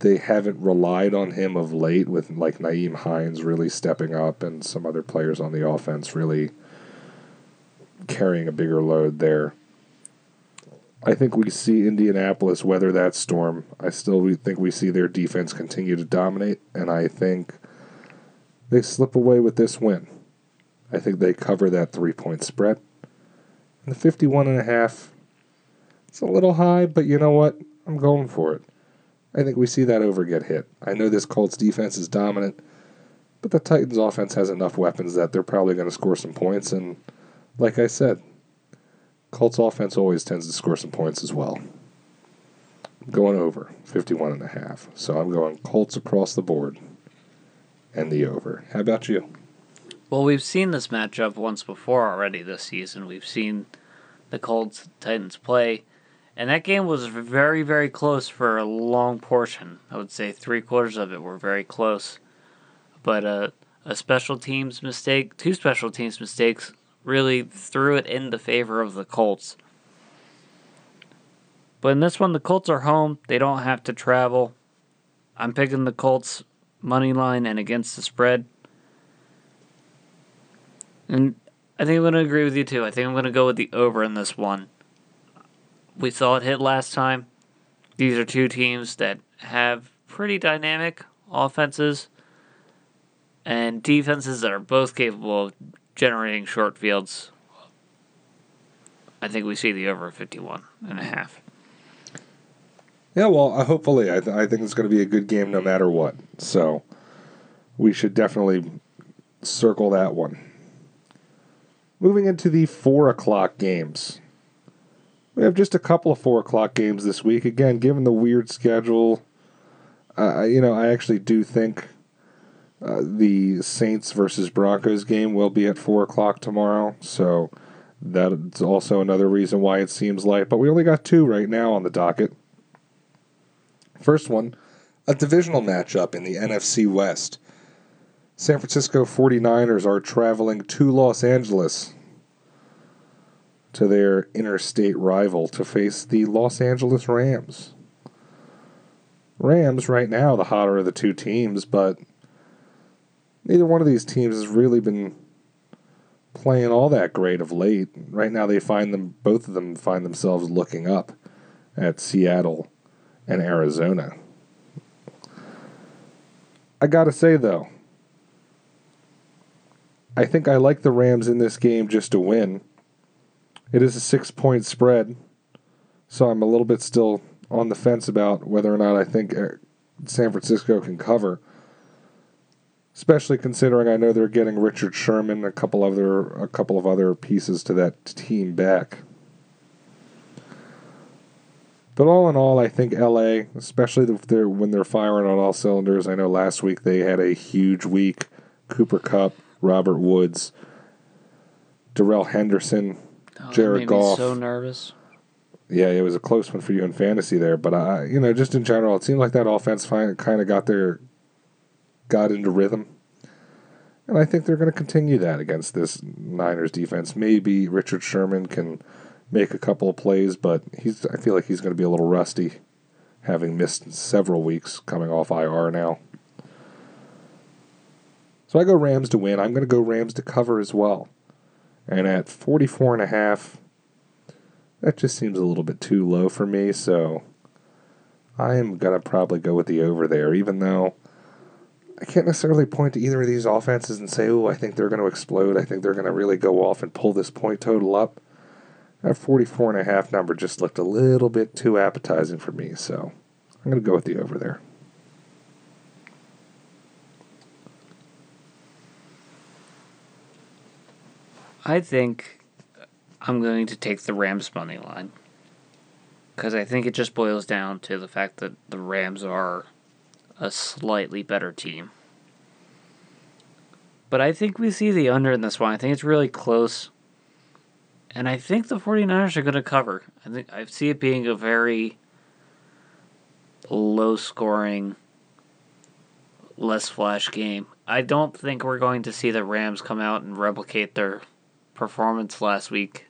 they haven't relied on him of late, with like Nyheim Hines really stepping up and some other players on the offense really carrying a bigger load there. I think we see Indianapolis weather that storm. I still think we see their defense continue to dominate, and I think they slip away with this win. I think they cover that three point spread. And the 51 and a half, it's a little high, but you know what? I'm going for it. I think we see that over get hit. I know this Colts defense is dominant, but the Titans offense has enough weapons that they're probably going to score some points. And like I said, Colts offense always tends to score some points as well. I'm going over 51 and a half. So I'm going Colts across the board and the over. How about you? Well, we've seen this matchup once before already this season. We've seen the Colts Titans play, and that game was very, very close for a long portion. I would say three quarters of it were very close. But uh, a special teams mistake, two special teams mistakes, really threw it in the favor of the Colts. But in this one, the Colts are home. They don't have to travel. I'm picking the Colts money line and against the spread. And I think I'm going to agree with you too. I think I'm going to go with the over in this one. We saw it hit last time. These are two teams that have pretty dynamic offenses and defenses that are both capable of generating short fields. I think we see the over 51 and a half. Yeah, well, uh, hopefully, I, th- I think it's going to be a good game no matter what. So we should definitely circle that one. Moving into the four o'clock games. We have just a couple of four o'clock games this week. Again, given the weird schedule, uh, you know, I actually do think uh, the Saints versus Broncos game will be at four o'clock tomorrow. So that's also another reason why it seems light. But we only got two right now on the docket. First one, a divisional matchup in the NFC West. San Francisco 49ers are traveling to Los Angeles to their interstate rival to face the Los Angeles Rams. Rams, right now, the hotter of the two teams, but neither one of these teams has really been playing all that great of late. Right now, they find them, both of them find themselves looking up at Seattle and Arizona. I gotta say, though, I think I like the Rams in this game just to win. It is a six point spread, so I'm a little bit still on the fence about whether or not I think uh, San Francisco can cover. Especially considering I know they're getting Richard Sherman, a couple other a couple of other pieces to that team back. But all in all, I think LA, especially if they're when they're firing on all cylinders. I know last week they had a huge week. Cooper Kupp, Robert Woods, Darrell Henderson, Oh, Jared Goff. So nervous. Yeah, it was a close one for you in fantasy there, but I, you know, just in general, it seemed like that offense kind of got their got into rhythm, and I think they're going to continue that against this Niners defense. Maybe Richard Sherman can make a couple of plays, but he's I feel like he's going to be a little rusty, having missed several weeks coming off IR now. So I go Rams to win. I'm going to go Rams to cover as well. And at 44 and a half, that just seems a little bit too low for me, so I am going to probably go with the over there, even though I can't necessarily point to either of these offenses and say, oh, I think they're going to explode. I think they're going to really go off and pull this point total up. That 44 and a half number just looked a little bit too appetizing for me, so I'm going to go with the over there. I think I'm going to take the Rams money line because I think it just boils down to the fact that the Rams are a slightly better team. But I think we see the under in this one. I think it's really close. And I think the 49ers are going to cover. I think I see it being a very low scoring, less flash game. I don't think we're going to see the Rams come out and replicate their performance last week.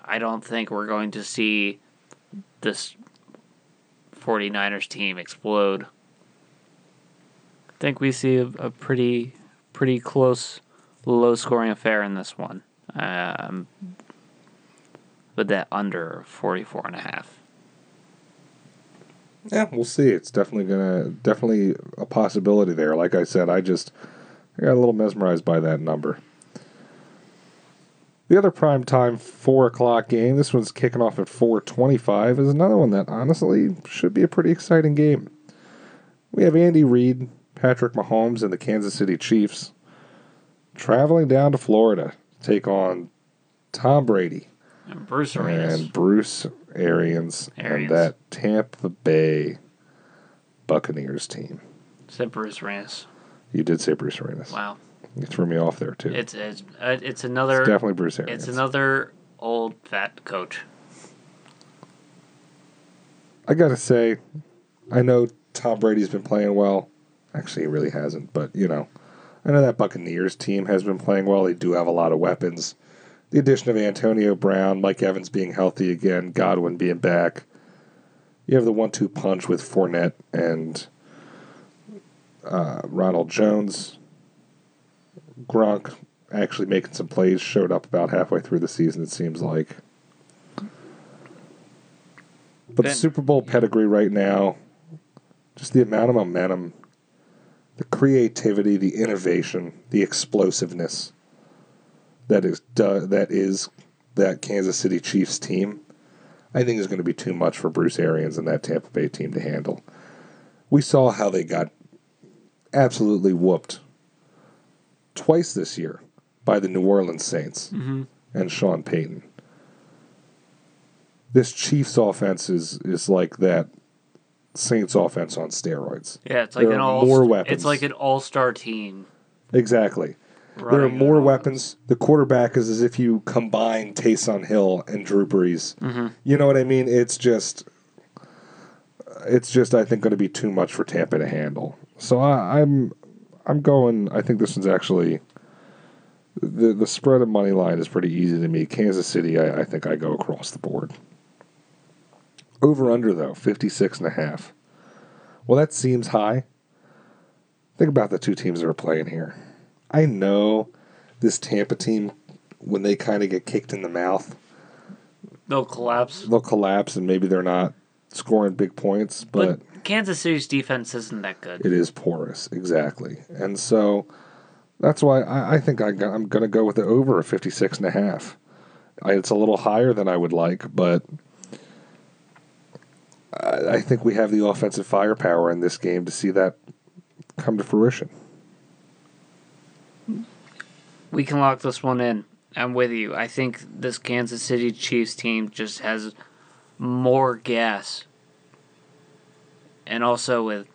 I don't think we're going to see this 49ers team explode. Think we see a, a pretty pretty close low scoring affair in this one. Um, with that under 44 and a half. Yeah, we'll see. It's definitely gonna definitely a possibility there. Like I said, I just I got a little mesmerized by that number. The other prime time four o'clock game, this one's kicking off at four twenty-five, is another one that honestly should be a pretty exciting game. We have Andy Reid, Patrick Mahomes, and the Kansas City Chiefs traveling down to Florida to take on Tom Brady And Bruce Arenas. and Bruce Arians, and that Tampa Bay Buccaneers team. Said Bruce Arenas. You did say Bruce Arians. Wow. You threw me off there too. It's it's uh, it's another It's definitely Bruce Arians. it's another old fat coach. I gotta say, I know Tom Brady's been playing well. Actually, he really hasn't, but you know, I know that Buccaneers team has been playing well. They do have a lot of weapons. The addition of Antonio Brown, Mike Evans being healthy again, Godwin being back. You have the one-two punch with Fournette and uh, Ronald Jones. Gronk actually making some plays showed up about halfway through the season. It seems like. But the Super Bowl pedigree right now, just the amount of momentum, the creativity, the innovation, the explosiveness that is that is that Kansas City Chiefs team, I think is going to be too much for Bruce Arians and that Tampa Bay team to handle. We saw how they got absolutely whooped twice this year by the New Orleans Saints Mm-hmm. and Sean Payton. This Chiefs offense is, is like that Saints offense on steroids. Yeah, it's like There an all. more weapons. It's like an all-star team. Exactly. there are more weapons. The quarterback is as if you combine Taysom Hill and Drew Brees. Mhm. You know what I mean? It's just, it's just I think going to be too much for Tampa to handle. So I, I'm, I'm going. I think this one's actually. The the spread of money line is pretty easy to me. Kansas City, I, I think I go across the board. Over under though, 56 and a half. Well, that seems high. Think about the two teams that are playing here. I know this Tampa team, when they kind of get kicked in the mouth, They'll collapse. they'll collapse and maybe they're not scoring big points, but, But Kansas City's defense isn't that good. it is porous, exactly. And so that's why I, I think I, I'm going to go with the over of 56 and a half. I, it's a little higher than I would like, but I, think we have the offensive firepower in this game to see that come to fruition. We can lock this one in. I'm with you. I think this Kansas City Chiefs team just has more gas. And also with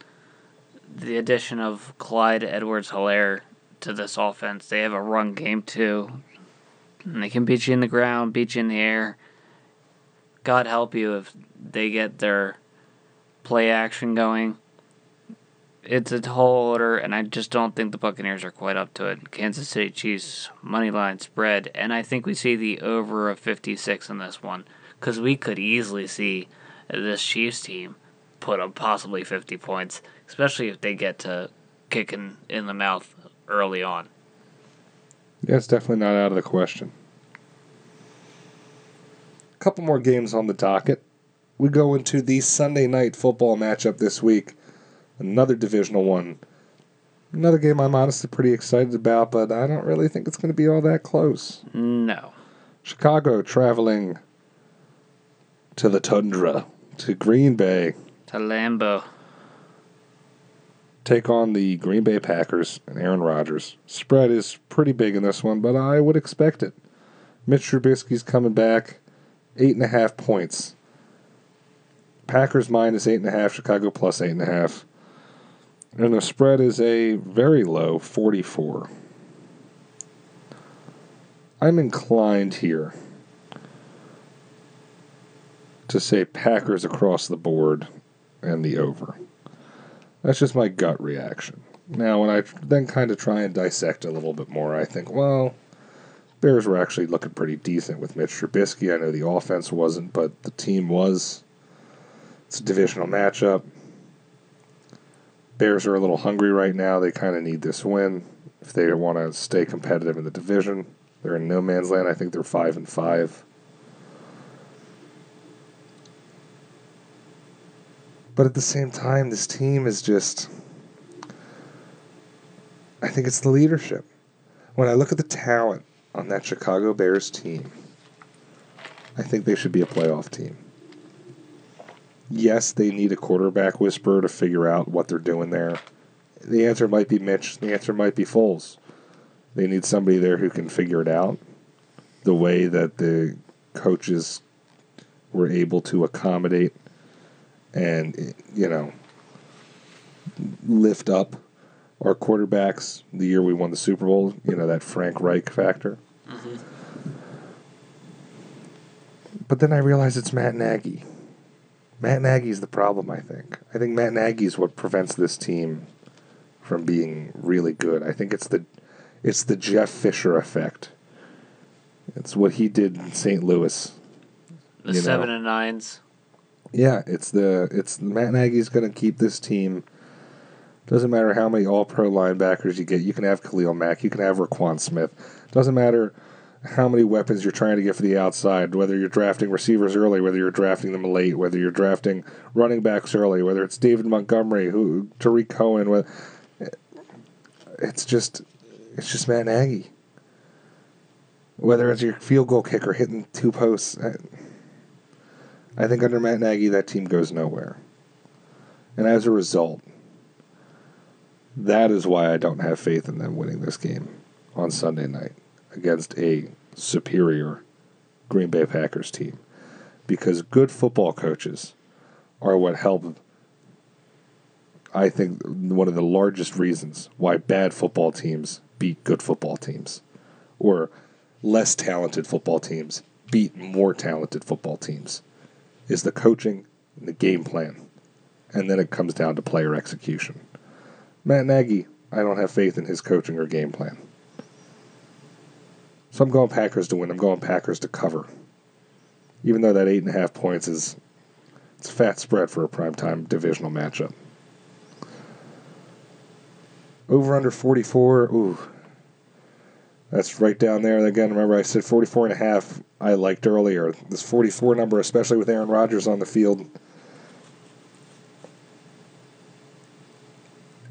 the addition of Clyde Edwards Helaire to this offense, they have a run game too. And they can beat you in the ground, beat you in the air. God help you if they get their play action going. It's a tall order, and I just don't think the Buccaneers are quite up to it. Kansas City Chiefs money line spread, and I think we see the over of 56 in this one because we could easily see this Chiefs team put up possibly 50 points, especially if they get to kicking in the mouth early on. Yeah, it's definitely not out of the question. A couple more games on the docket. We go into the Sunday night football matchup this week. Another divisional one. Another game I'm honestly pretty excited about, but I don't really think it's going to be all that close. No. Chicago traveling to the tundra, to Green Bay, To Lambeau. take on the Green Bay Packers and Aaron Rodgers. Spread is pretty big in this one, but I would expect it. Mitch Trubisky's coming back, eight and a half points. Packers minus eight and a half, Chicago plus eight and a half. And the spread is a very low 44. I'm inclined here to say Packers across the board and the over. That's just my gut reaction. Now, when I then kind of try and dissect a little bit more, I think, well, Bears were actually looking pretty decent with Mitch Trubisky. I know the offense wasn't, but the team was. It's a divisional matchup. Bears are a little hungry right now. They kind of need this win if they want to stay competitive in the division. They're in no man's land. I think they're five and five. But at the same time, this team is just. I, think it's the leadership. When I look at the talent on that Chicago Bears team, I think they should be a playoff team. Yes, they need a quarterback whisperer to figure out what they're doing there. The answer might be Mitch. The answer might be Foles. They need somebody there who can figure it out the way that the coaches were able to accommodate and, you know, lift up our quarterbacks the year we won the Super Bowl, you know, that Frank Reich factor. Mm-hmm. But then I realize it's Matt Nagy. Matt Nagy's the problem, I think. I think Matt Nagy's what prevents this team from being really good. I think it's the it's the Jeff Fisher effect. It's what he did in St. Louis. The You know. seven and nines. Yeah, it's the it's Matt Nagy's going to keep this team. Doesn't matter how many All Pro linebackers you get. You can have Khalil Mack. You can have Roquan Smith. Doesn't matter how many weapons you're trying to get for the outside. Whether you're drafting receivers early, whether you're drafting them late, whether you're drafting running backs early, whether it's David Montgomery, who Tarik Cohen. It's just it's just Matt Nagy. Whether it's your field goal kicker hitting two posts. I, I think under Matt Nagy, that team goes nowhere. And as a result, that is why I don't have faith in them winning this game on Sunday night against a superior Green Bay Packers team. Because good football coaches are what help, I think, one of the largest reasons why bad football teams beat good football teams. Or less talented football teams beat more talented football teams is the coaching and the game plan. And then it comes down to player execution. Matt Nagy, I don't have faith in his coaching or game plan. So I'm going Packers to win. I'm going Packers to cover. Even though that eight and a half points is it's a fat spread for a primetime divisional matchup. Over under 44. Ooh. That's right down there. Again, remember I said 44 and a half I liked earlier. This 44 number, especially with Aaron Rodgers on the field.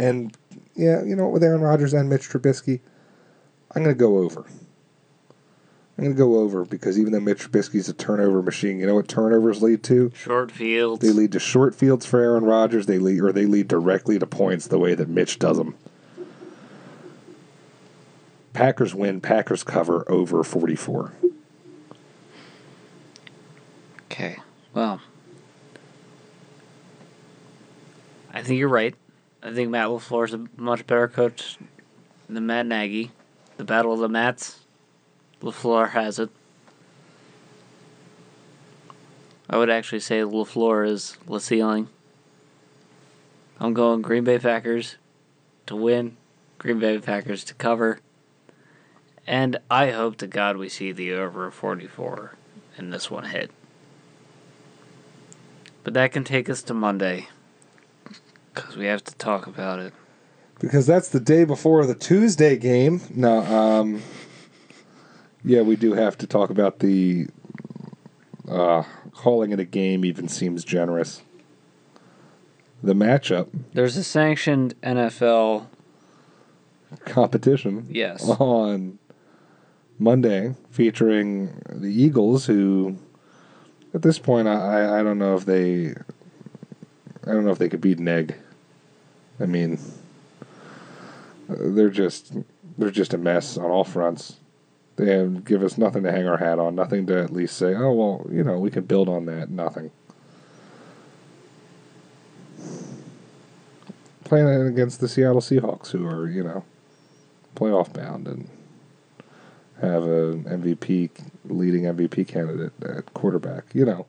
And, yeah, you know what, with Aaron Rodgers and Mitch Trubisky, I'm going to go over. I'm going to go over because even though Mitch Trubisky's a turnover machine, you know what turnovers lead to? Short fields. They lead to short fields for Aaron Rodgers. They lead, or they lead directly to points the way that Mitch does them. Packers win. Packers cover over 44. Okay. Well, I think you're right. I think Matt LaFleur is a much better coach than Matt Nagy. The battle of the Mats, LaFleur has it. I would actually say LaFleur is the ceiling. I'm going Green Bay Packers to win, Green Bay Packers to cover. And I hope to God we see the over 44 in this one hit. But that can take us to Monday. Because we have to talk about it. Because that's the day before the Tuesday game. No, um, yeah, we do have to talk about the uh, calling it a game. Even seems generous. The matchup There's a sanctioned NFL. competition Yes. on Monday featuring the Eagles, who at this point I, I, don't know if they I don't know if they could beat Neg. I mean, they're just they're just a mess on all fronts. Have, give us nothing to hang our hat on, nothing to at least say, oh well, you know, we can build on that. Nothing. Playing against the Seattle Seahawks, who are you know playoff bound and have an MVP, leading MVP candidate at quarterback. You know,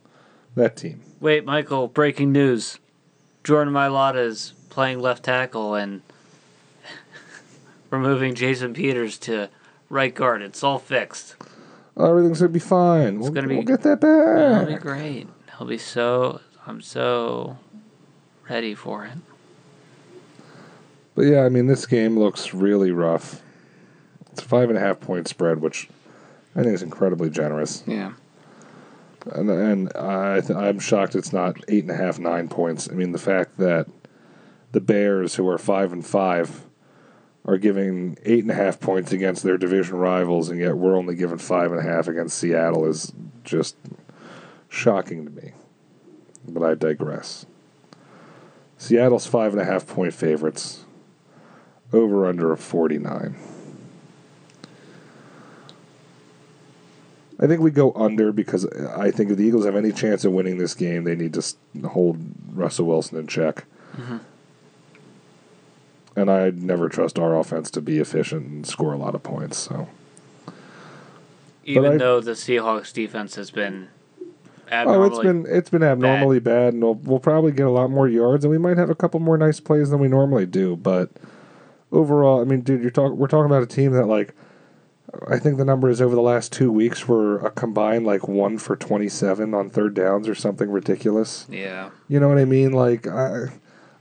that team. Wait, Michael, breaking news. Jordan Mailata is playing left tackle and removing Jason Peters to right guard. It's all fixed. Oh, everything's gonna be fine. We'll, gonna be- we'll get that back. It'll be great. He'll be so. I'm so ready for it. But yeah, I mean, this game looks really rough. It's a five and a half point spread, which I think is incredibly generous. Yeah. And, and I th- I'm shocked it's not eight and a half, nine points. I mean, the fact that the Bears, who are five and five, are giving eight and a half points against their division rivals, and yet we're only giving five and a half against Seattle is just shocking to me. But I digress. Seattle's five and a half point favorites. Over under of 49. I think we go under because I think if the Eagles have any chance of winning this game, they need to hold Russell Wilson in check. Mm-hmm. And I never trust our offense to be efficient and score a lot of points. So, even though the Seahawks defense has been oh, it's been it's been abnormally bad, bad and we'll, we'll probably get a lot more yards, and we might have a couple more nice plays than we normally do. But overall, I mean, dude, you're talking we're talking about a team that like I think the number is over the last two weeks were a combined like one for twenty seven on third downs or something ridiculous. Yeah, you know what I mean. Like I,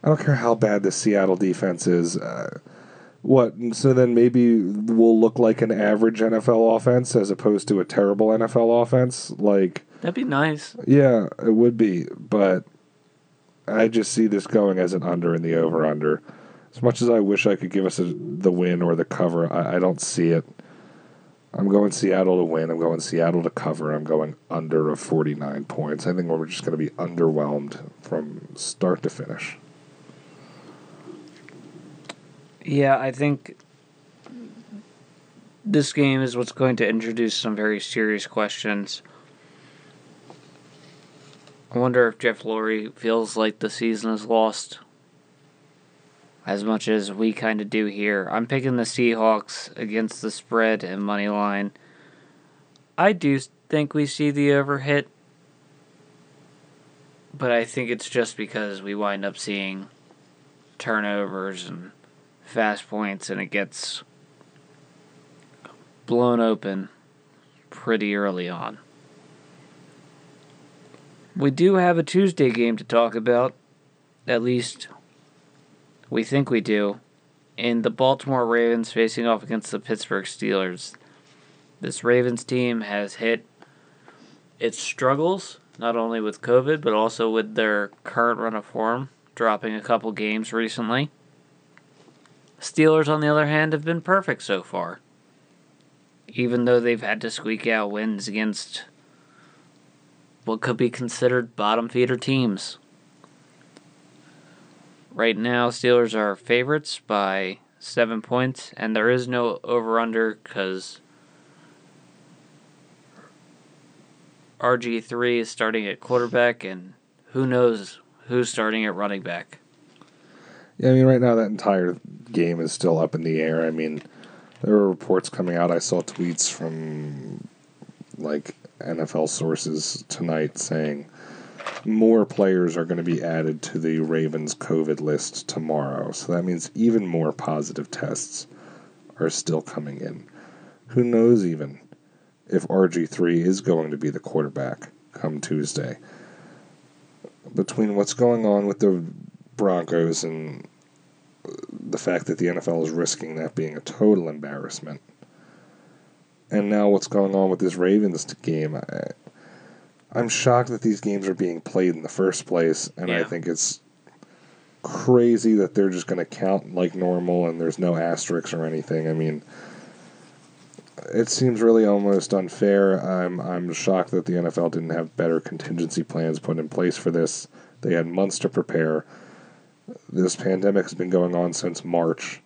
I don't care how bad the Seattle defense is. Uh, what? So then maybe we'll look like an average NFL offense as opposed to a terrible NFL offense. Like that'd be nice. Yeah, it would be, but I just see this going as an under in the over under. As much as I wish I could give us a, the win or the cover, I, I don't see it. I'm going Seattle to win. I'm going Seattle to cover. I'm going under of 49 points. I think we're just going to be underwhelmed from start to finish. Yeah, I think this game is what's going to introduce some very serious questions. I wonder if Jeff Lurie feels like the season is lost as much as we kind of do here. I'm picking the Seahawks against the spread and money line. I do think we see the overhit, but I think it's just because we wind up seeing turnovers and fast points and it gets blown open pretty early on. We do have a Tuesday game to talk about, at least we think we do, in the Baltimore Ravens facing off against the Pittsburgh Steelers. This Ravens team has hit its struggles, not only with COVID, but also with their current run of form, dropping a couple games recently. Steelers, on the other hand, have been perfect so far. Even though they've had to squeak out wins against what could be considered bottom feeder teams. Right now, Steelers are favorites by seven points, and there is no over under because RG3 is starting at quarterback, and who knows who's starting at running back. Yeah, I mean, right now that entire game is still up in the air. I mean, there were reports coming out. I saw tweets from like NFL sources tonight saying more players are going to be added to the Ravens COVID list tomorrow. So that means even more positive tests are still coming in. Who knows even if RG3 is going to be the quarterback come Tuesday. Between what's going on with the Broncos and the fact that the NFL is risking that being a total embarrassment, and now what's going on with this Ravens game, I, I'm shocked that these games are being played in the first place, and yeah. I think it's crazy that they're just going to count like normal and there's no asterisks or anything. I mean, it seems really almost unfair. I'm I'm shocked that the NFL didn't have better contingency plans put in place for this. They had months to prepare. This pandemic has been going on since March.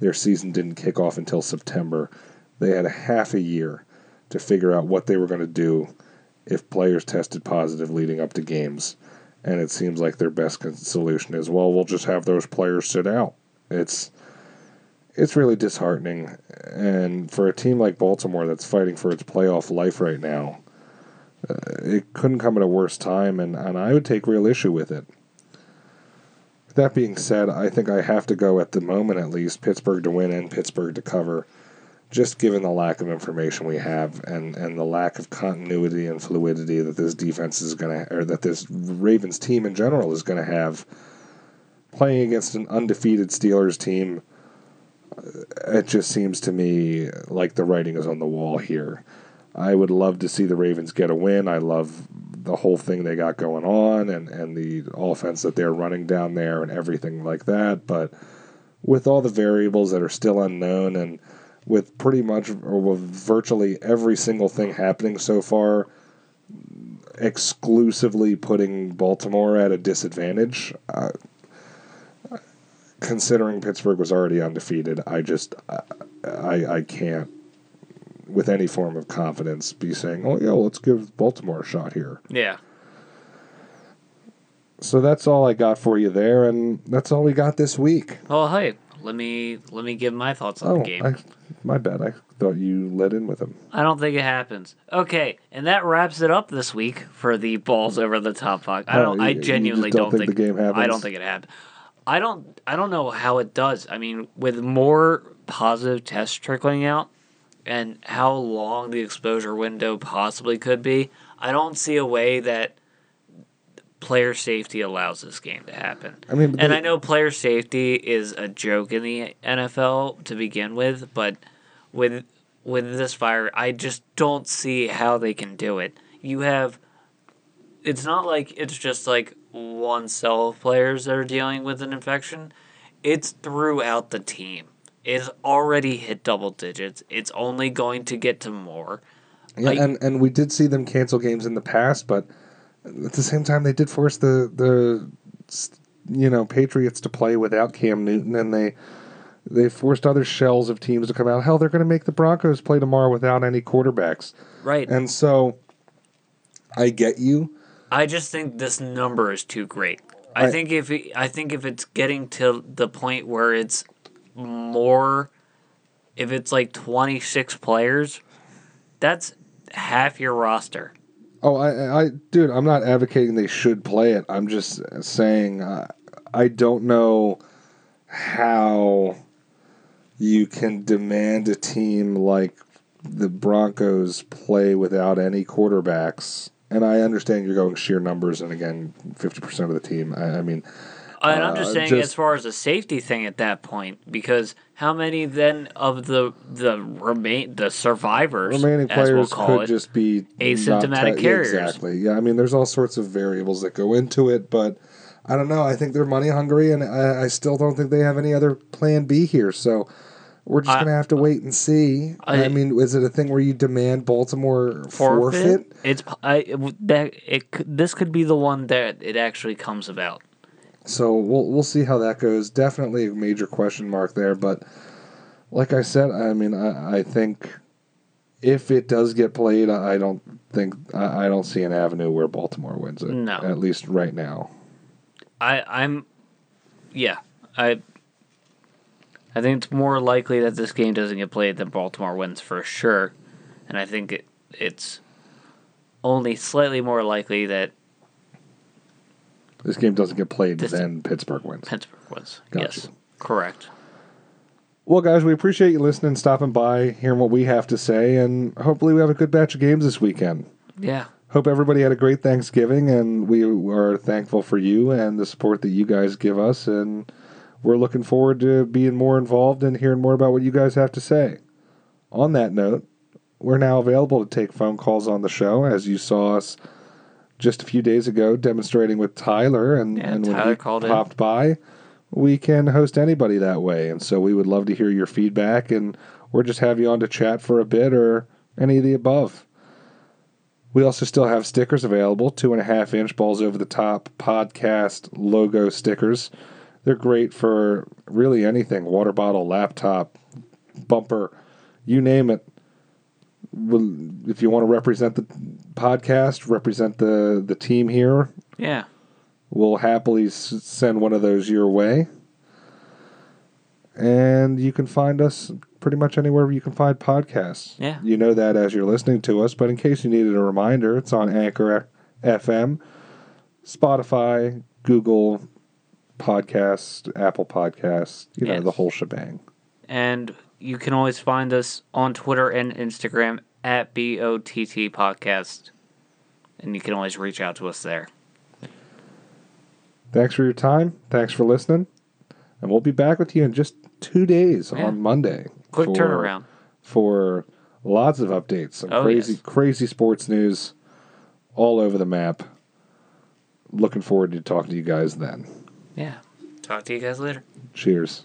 Their season didn't kick off until September. They had a half a year to figure out what they were going to do if players tested positive leading up to games. And it seems like their best solution is, well, we'll just have those players sit out. It's it's really disheartening. And for a team like Baltimore that's fighting for its playoff life right now, uh, it couldn't come at a worse time, and, and I would take real issue with it. That being said, I think I have to go at the moment at least Pittsburgh to win and Pittsburgh to cover just given the lack of information we have and, and the lack of continuity and fluidity that this defense is going to, or that this Ravens team in general is going to have playing against an undefeated Steelers team, uh, it just seems to me like the writing is on the wall here. I would love to see the Ravens get a win. I love the whole thing they got going on and, and the offense that they're running down there and everything like that, but with all the variables that are still unknown and with pretty much or with virtually every single thing happening so far exclusively putting Baltimore at a disadvantage. Uh, considering Pittsburgh was already undefeated, I just I I can't with any form of confidence be saying, "Oh yeah, let's give Baltimore a shot here." Yeah. So that's all I got for you there, and that's all we got this week. Well, hey, let me let me give my thoughts on Oh, the game. I, my bad. I thought you let in with him. I don't think it happens. Okay, and that wraps it up this week for the balls over the top puck. I Oh, don't. you- I genuinely don't don't, think the game happens. I don't think it happened. I don't. I don't know how it does. I mean, with more positive tests trickling out, and how long the exposure window possibly could be, I don't see a way that player safety allows this game to happen. I mean, And they- I know player safety is a joke in the NFL to begin with, but with with this fire, I just don't see how they can do it. You have it's not like it's just like one cell of players that are dealing with an infection. It's throughout the team. It's already hit double digits. It's only going to get to more. Yeah, Like- and and we did see them cancel games in the past, but at the same time, they did force the the you know Patriots to play without Cam Newton, and they they forced other shells of teams to come out. Hell, they're going to make the Broncos play tomorrow without any quarterbacks, Right. and so I get you. I just think this number is too great. I, I- think if it, I think if it's getting to the point where it's more, if it's like twenty six players, that's half your roster. Oh, I, I, dude, I'm not advocating they should play it. I'm just saying uh, I don't know how you can demand a team like the Broncos play without any quarterbacks. And I understand you're going sheer numbers, and again, 50% of the team. I, I mean, And I'm Uh, just saying, just- as far as a safety thing at that point, because how many then of the the remain the survivors, remaining as we'll players call could it, just be asymptomatic te- carriers. Exactly. Yeah, I mean, there's all sorts of variables that go into it, but I don't know. I think they're money hungry, and I, I still don't think they have any other plan B here. So we're just I- gonna have to wait and see. I, I- mean, is it a thing where you demand Baltimore forfeit? It's I that it this could be the one that it actually comes about. So we'll we'll see how that goes. Definitely a major question mark there, but like I said, I mean, I, I think if it does get played, I don't think I, I don't see an avenue where Baltimore wins it. No. at least right now. I I'm yeah I I think it's more likely that this game doesn't get played than Baltimore wins for sure, and I think it, it's only slightly more likely that This game doesn't get played, This- then Pittsburgh wins. Pittsburgh wins. Got yes, you. correct. Well, guys, we appreciate you listening, stopping by, hearing what we have to say, and hopefully we have a good batch of games this weekend. Yeah, Hope everybody had a great Thanksgiving, and we are thankful for you and the support that you guys give us, and we're looking forward to being more involved and hearing more about what you guys have to say. On that note, we're now available to take phone calls on the show, as you saw us just a few days ago demonstrating with Tyler, and, Yeah, and when Tyler he called in. popped by, we can host anybody that way, and so we would love to hear your feedback, and or just have you on to chat for a bit, or any of the above. We also still have stickers available, two and a half inch balls over the top podcast logo stickers. They're great for really anything water bottle, laptop, bumper, you name it. Well, If you want to represent the podcast, represent the, the team here, yeah. we'll happily send one of those your way. And you can find us pretty much anywhere you can find podcasts. Yeah. You know that as you're listening to us, but in case you needed a reminder, it's on Anchor FM, Spotify, Google Podcasts, Apple Podcasts, you know, Yes. the whole shebang. And you can always find us on Twitter and Instagram at BOTT Podcast. And you can always reach out to us there. Thanks for your time. Thanks for listening. And we'll be back with you in just two days Yeah. on Monday. Quick for- turnaround. for lots of updates, some Oh, crazy, yes. crazy sports news all over the map. Looking forward to talking to you guys then. Yeah. Talk to you guys later. Cheers.